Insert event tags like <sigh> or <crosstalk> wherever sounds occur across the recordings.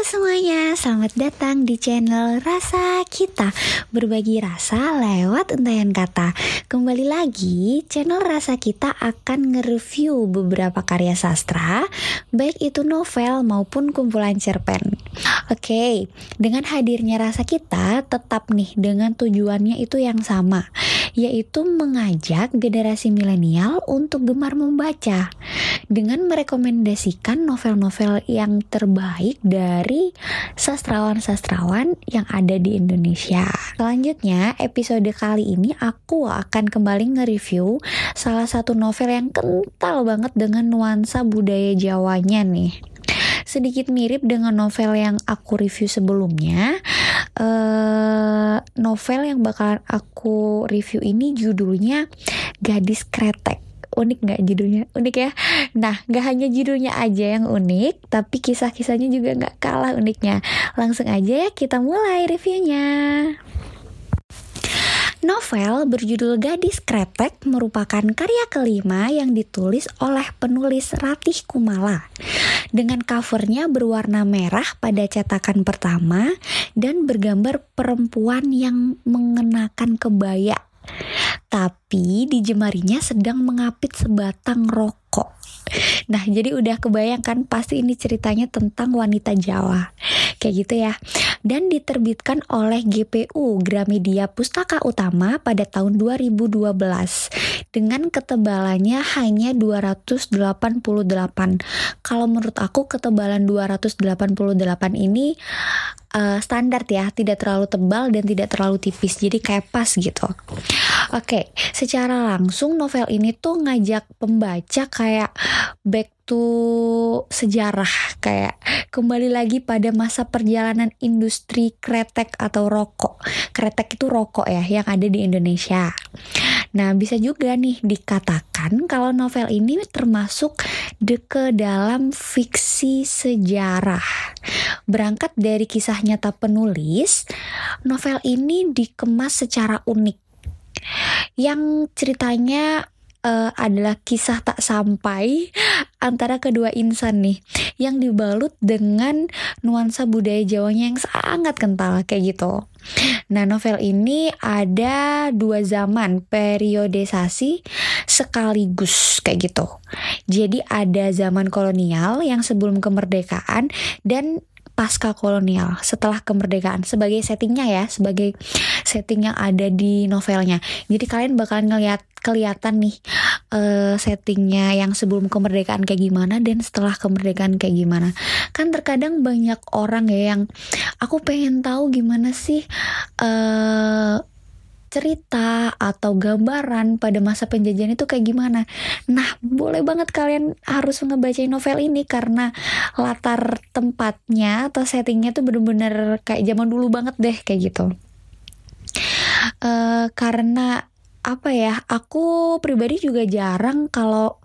Halo semuanya, selamat datang di channel Rasa Kita. Berbagi rasa lewat entayan kata. Kembali lagi, channel Rasa Kita akan nge-review beberapa karya sastra Baik itu novel maupun kumpulan cerpen. Oke, dengan hadirnya Rasa Kita tetap nih dengan tujuannya itu yang sama Yaitu mengajak generasi milenial untuk gemar membaca Dengan merekomendasikan novel-novel yang terbaik dari sastrawan-sastrawan yang ada di Indonesia. Selanjutnya, episode kali ini aku akan kembali nge-review salah satu novel yang kental banget dengan nuansa budaya Jawanya nih. Sedikit mirip dengan novel yang aku review sebelumnya. Uh, novel yang bakal aku review ini judulnya Gadis Kretek. Unik nggak judulnya? Unik ya? Nah nggak hanya judulnya aja yang unik tapi kisah-kisahnya juga nggak kalah uniknya. Langsung aja ya kita mulai reviewnya Novel berjudul Gadis Kretek merupakan karya kelima yang ditulis oleh penulis Ratih Kumala. Dengan covernya berwarna merah pada cetakan pertama dan bergambar perempuan yang mengenakan kebaya tapi di jemarinya sedang mengapit sebatang rokok. Nah, jadi udah kebayangkan pasti ini ceritanya tentang wanita Jawa. Kayak gitu ya. Dan diterbitkan oleh GPU Gramedia Pustaka Utama pada tahun 2012 dengan ketebalannya hanya 288. Kalau menurut aku ketebalan 288 ini uh, standar ya, tidak terlalu tebal dan tidak terlalu tipis. Jadi kayak pas gitu. Oke, okay, secara langsung novel ini tuh ngajak pembaca kayak back to sejarah kayak kembali lagi pada masa perjalanan industri kretek atau rokok. Kretek itu rokok ya yang ada di Indonesia. Nah, bisa juga nih dikatakan kalau novel ini termasuk de ke dalam fiksi sejarah. Berangkat dari kisah nyata penulis, novel ini dikemas secara unik. Yang ceritanya uh, adalah kisah tak sampai antara kedua insan nih yang dibalut dengan nuansa budaya Jawanya yang sangat kental kayak gitu. Nah, novel ini ada dua zaman periodisasi sekaligus kayak gitu. Jadi ada zaman kolonial yang sebelum kemerdekaan dan pasca kolonial setelah kemerdekaan sebagai settingnya ya sebagai setting yang ada di novelnya. Jadi kalian bakal ngeliat kelihatan nih uh, settingnya yang sebelum kemerdekaan kayak gimana dan setelah kemerdekaan kayak gimana. Kan terkadang banyak orang ya yang aku pengen tahu gimana sih uh, cerita atau gambaran pada masa penjajahan itu kayak gimana. Nah, boleh banget kalian harus ngebacain novel ini karena latar tempatnya atau settingnya tuh bener-bener kayak zaman dulu banget deh kayak gitu. Uh, karena apa ya, aku pribadi juga jarang kalau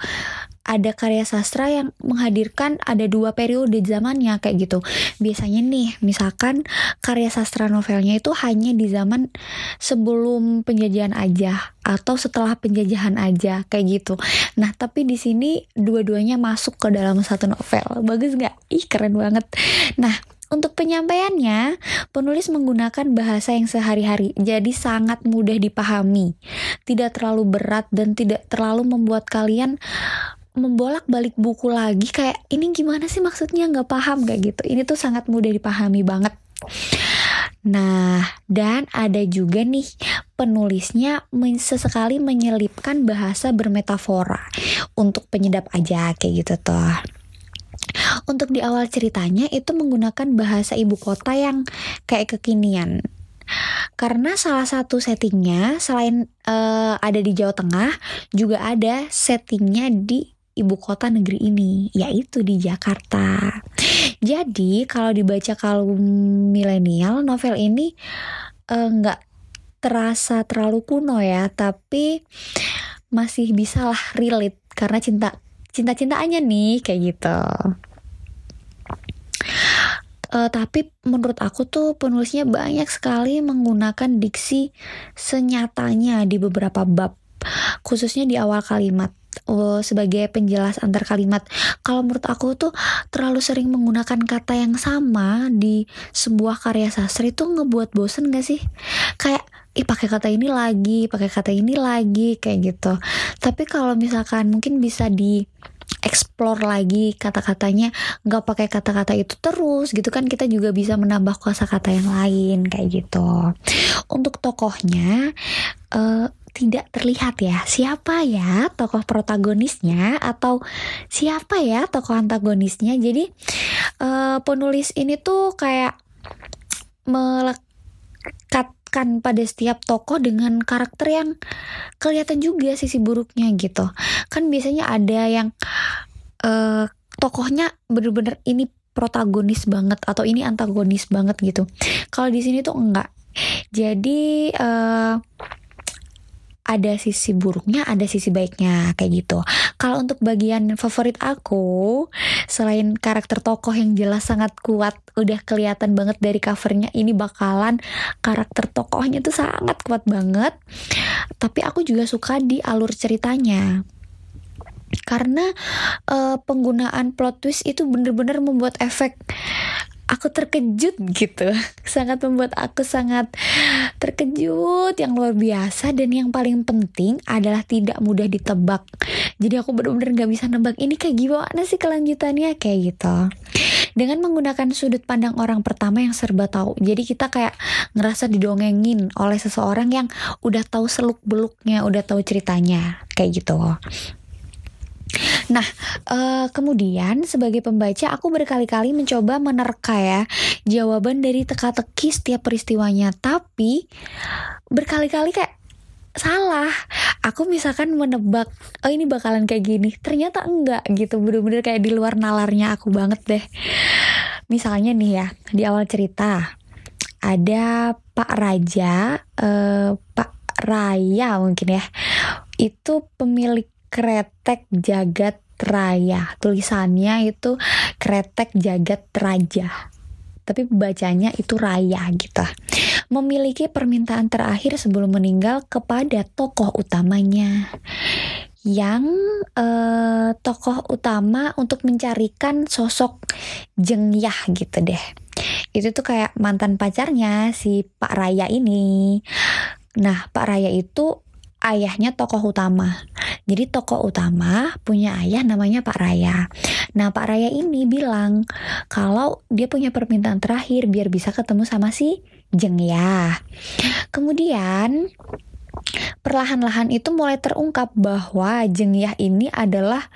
ada karya sastra yang menghadirkan ada dua periode zamannya kayak gitu. Biasanya nih, misalkan karya sastra novelnya itu hanya di zaman sebelum penjajahan aja atau setelah penjajahan aja kayak gitu. Nah, tapi di sini dua-duanya masuk ke dalam satu novel. Bagus nggak? Ih, keren banget. Nah, untuk penyampaiannya, penulis menggunakan bahasa yang sehari-hari, jadi sangat mudah dipahami, tidak terlalu berat dan tidak terlalu membuat kalian membolak-balik buku lagi kayak ini gimana sih maksudnya nggak paham kayak gitu ini tuh sangat mudah dipahami banget Nah, dan ada juga nih penulisnya sesekali menyelipkan bahasa bermetafora untuk penyedap aja kayak gitu tuh. Untuk di awal ceritanya itu menggunakan bahasa ibu kota yang kayak kekinian. Karena salah satu settingnya selain uh, ada di Jawa Tengah, juga ada settingnya di ibu kota negeri ini, yaitu di Jakarta. Jadi kalau dibaca kaum milenial, novel ini eh, nggak uh, terasa terlalu kuno ya, tapi masih bisa lah relate karena cinta cinta cintaannya nih kayak gitu. Uh, tapi menurut aku tuh penulisnya banyak sekali menggunakan diksi senyatanya di beberapa bab, khususnya di awal kalimat oh, sebagai penjelas antar kalimat. Kalau menurut aku tuh terlalu sering menggunakan kata yang sama di sebuah karya sastra itu ngebuat bosen gak sih? Kayak ih pakai kata ini lagi, pakai kata ini lagi kayak gitu. Tapi kalau misalkan mungkin bisa di explore lagi kata-katanya nggak pakai kata-kata itu terus gitu kan kita juga bisa menambah kata-kata yang lain kayak gitu untuk tokohnya uh, tidak terlihat ya siapa ya tokoh protagonisnya atau siapa ya tokoh antagonisnya jadi uh, penulis ini tuh kayak melekatkan pada setiap tokoh dengan karakter yang kelihatan juga sisi buruknya gitu kan biasanya ada yang uh, tokohnya bener-bener ini protagonis banget atau ini antagonis banget gitu. Kalau di sini tuh enggak. Jadi uh, ada sisi buruknya, ada sisi baiknya kayak gitu. Kalau untuk bagian favorit aku, selain karakter tokoh yang jelas sangat kuat, udah kelihatan banget dari covernya, ini bakalan karakter tokohnya tuh sangat kuat banget. Tapi aku juga suka di alur ceritanya karena uh, penggunaan plot twist itu bener-bener membuat efek aku terkejut gitu. <laughs> Sangat membuat aku sangat terkejut. Yang luar biasa dan yang paling penting adalah tidak mudah ditebak. Jadi aku bener-bener gak bisa nebak ini kayak gimana sih kelanjutannya? Kayak gitu. Dengan menggunakan sudut pandang orang pertama yang serba tahu. Jadi kita kayak ngerasa didongengin oleh seseorang yang udah tahu seluk beluknya udah tahu ceritanya. Kayak gitu Nah, uh, kemudian sebagai pembaca aku berkali-kali mencoba menerka ya jawaban dari teka-teki setiap peristiwanya, tapi berkali-kali kayak salah. Aku misalkan menebak, oh ini bakalan kayak gini, ternyata enggak gitu, bener-bener kayak di luar nalarnya aku banget deh. Misalnya nih ya, di awal cerita ada Pak Raja, uh, Pak Raya mungkin ya, itu pemilik kretek jagat raya. Tulisannya itu kretek jagat raja. Tapi bacanya itu raya gitu. Memiliki permintaan terakhir sebelum meninggal kepada tokoh utamanya. Yang uh, tokoh utama untuk mencarikan sosok jengyah gitu deh. Itu tuh kayak mantan pacarnya si Pak Raya ini. Nah Pak Raya itu ayahnya tokoh utama. Jadi tokoh utama punya ayah namanya Pak Raya. Nah Pak Raya ini bilang kalau dia punya permintaan terakhir biar bisa ketemu sama si Jeng ya. Kemudian perlahan-lahan itu mulai terungkap bahwa Jeng Yah ini adalah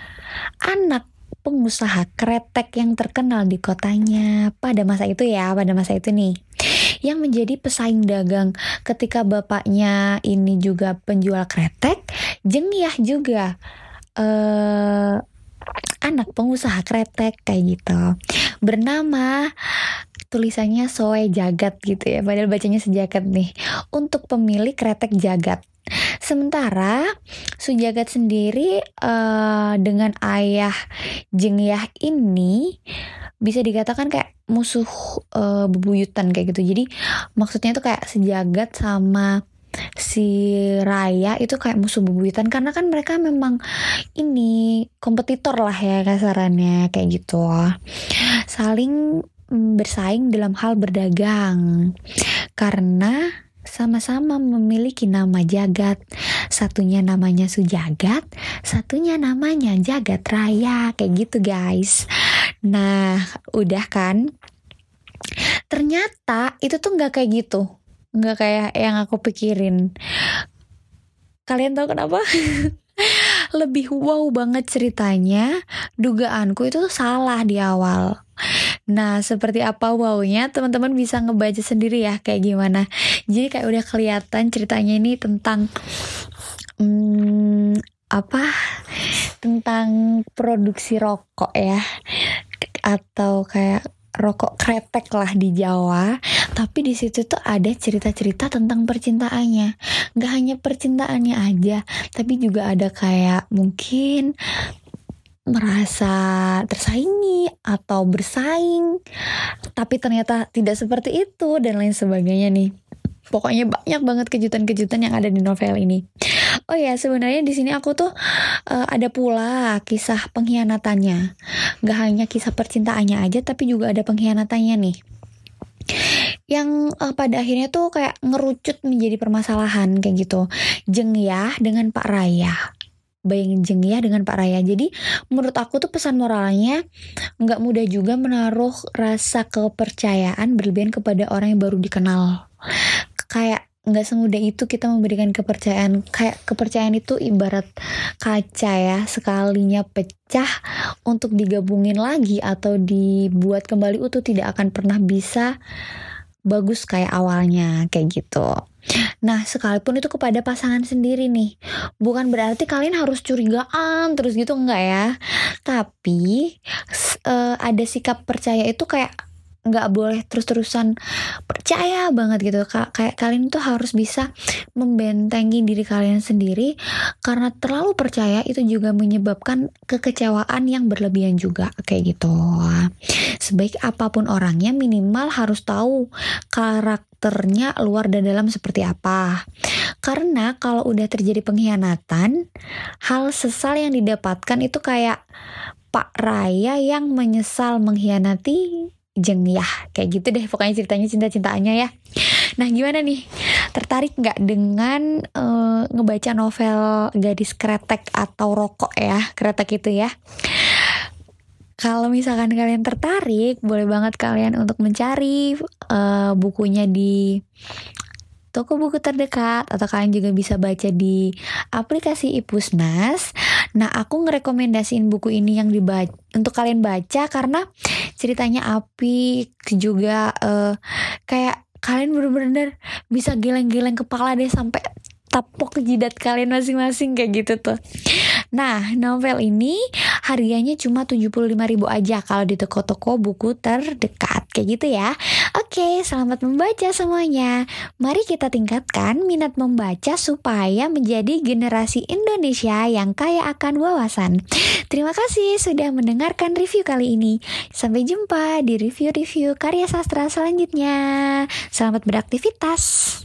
anak pengusaha kretek yang terkenal di kotanya pada masa itu ya, pada masa itu nih yang menjadi pesaing dagang ketika bapaknya ini juga penjual kretek, Jengyah juga uh, anak pengusaha kretek kayak gitu. Bernama tulisannya Soe Jagat gitu ya, padahal bacanya sejagat nih. Untuk pemilik kretek Jagat. Sementara Sujagat sendiri uh, dengan ayah Jengyah ini bisa dikatakan kayak musuh uh, bebuyutan kayak gitu. Jadi maksudnya itu kayak sejagat sama si Raya itu kayak musuh bebuyutan karena kan mereka memang ini kompetitor lah ya kasarannya kayak gitu. Saling mm, bersaing dalam hal berdagang. Karena sama-sama memiliki nama jagat. Satunya namanya Sujagat, satunya namanya Jagat Raya, kayak gitu guys. Nah, udah kan? Ternyata itu tuh nggak kayak gitu, nggak kayak yang aku pikirin. Kalian tahu kenapa? <laughs> Lebih wow banget ceritanya. Dugaanku itu tuh salah di awal. Nah, seperti apa wownya teman-teman bisa ngebaca sendiri ya kayak gimana. Jadi kayak udah kelihatan ceritanya ini tentang hmm, apa? Tentang produksi rokok ya. Atau kayak rokok kretek lah di Jawa tapi di situ tuh ada cerita-cerita tentang percintaannya. Gak hanya percintaannya aja tapi juga ada kayak mungkin merasa tersaingi atau bersaing tapi ternyata tidak seperti itu dan lain sebagainya nih pokoknya banyak banget kejutan-kejutan yang ada di novel ini. Oh ya, sebenarnya di sini aku tuh uh, ada pula kisah pengkhianatannya. Gak hanya kisah percintaannya aja, tapi juga ada pengkhianatannya nih yang uh, pada akhirnya tuh kayak ngerucut menjadi permasalahan kayak gitu. Jeng ya dengan Pak Raya. Bayangin Jeng ya dengan Pak Raya. Jadi menurut aku tuh pesan moralnya nggak mudah juga menaruh rasa kepercayaan berlebihan kepada orang yang baru dikenal. Kayak nggak semudah itu kita memberikan kepercayaan kayak kepercayaan itu ibarat kaca ya sekalinya pecah untuk digabungin lagi atau dibuat kembali utuh tidak akan pernah bisa bagus kayak awalnya kayak gitu. Nah, sekalipun itu kepada pasangan sendiri nih. Bukan berarti kalian harus curigaan terus gitu enggak ya. Tapi uh, ada sikap percaya itu kayak nggak boleh terus-terusan percaya banget gitu. Kayak kalian tuh harus bisa membentengi diri kalian sendiri. Karena terlalu percaya itu juga menyebabkan kekecewaan yang berlebihan juga kayak gitu. Sebaik apa pun orangnya minimal harus tahu karakternya luar dan dalam seperti apa. Karena kalau udah terjadi pengkhianatan hal sesal yang didapatkan itu kayak Pak Raya yang menyesal mengkhianati jeng ya. Kayak gitu deh pokoknya ceritanya cinta-cintaannya ya. Nah gimana nih? Tertarik nggak dengan uh, ngebaca novel gadis kretek atau rokok ya? Kretek itu ya. Kalau misalkan kalian tertarik boleh banget kalian untuk mencari uh, bukunya di toko buku terdekat atau kalian juga bisa baca di aplikasi Ipusnas. Nah, aku ngerekomendasiin buku ini yang dibaca untuk kalian baca karena ceritanya apik juga uh, kayak kalian bener-bener bisa geleng-geleng kepala deh sampai tapok jidat kalian masing-masing kayak gitu tuh. Nah, novel ini harganya cuma 75.000 aja kalau di toko-toko buku terdekat. Kayak gitu ya. Oke, selamat membaca semuanya. Mari kita tingkatkan minat membaca supaya menjadi generasi Indonesia yang kaya akan wawasan. Terima kasih sudah mendengarkan review kali ini. Sampai jumpa di review-review karya sastra selanjutnya. Selamat beraktivitas.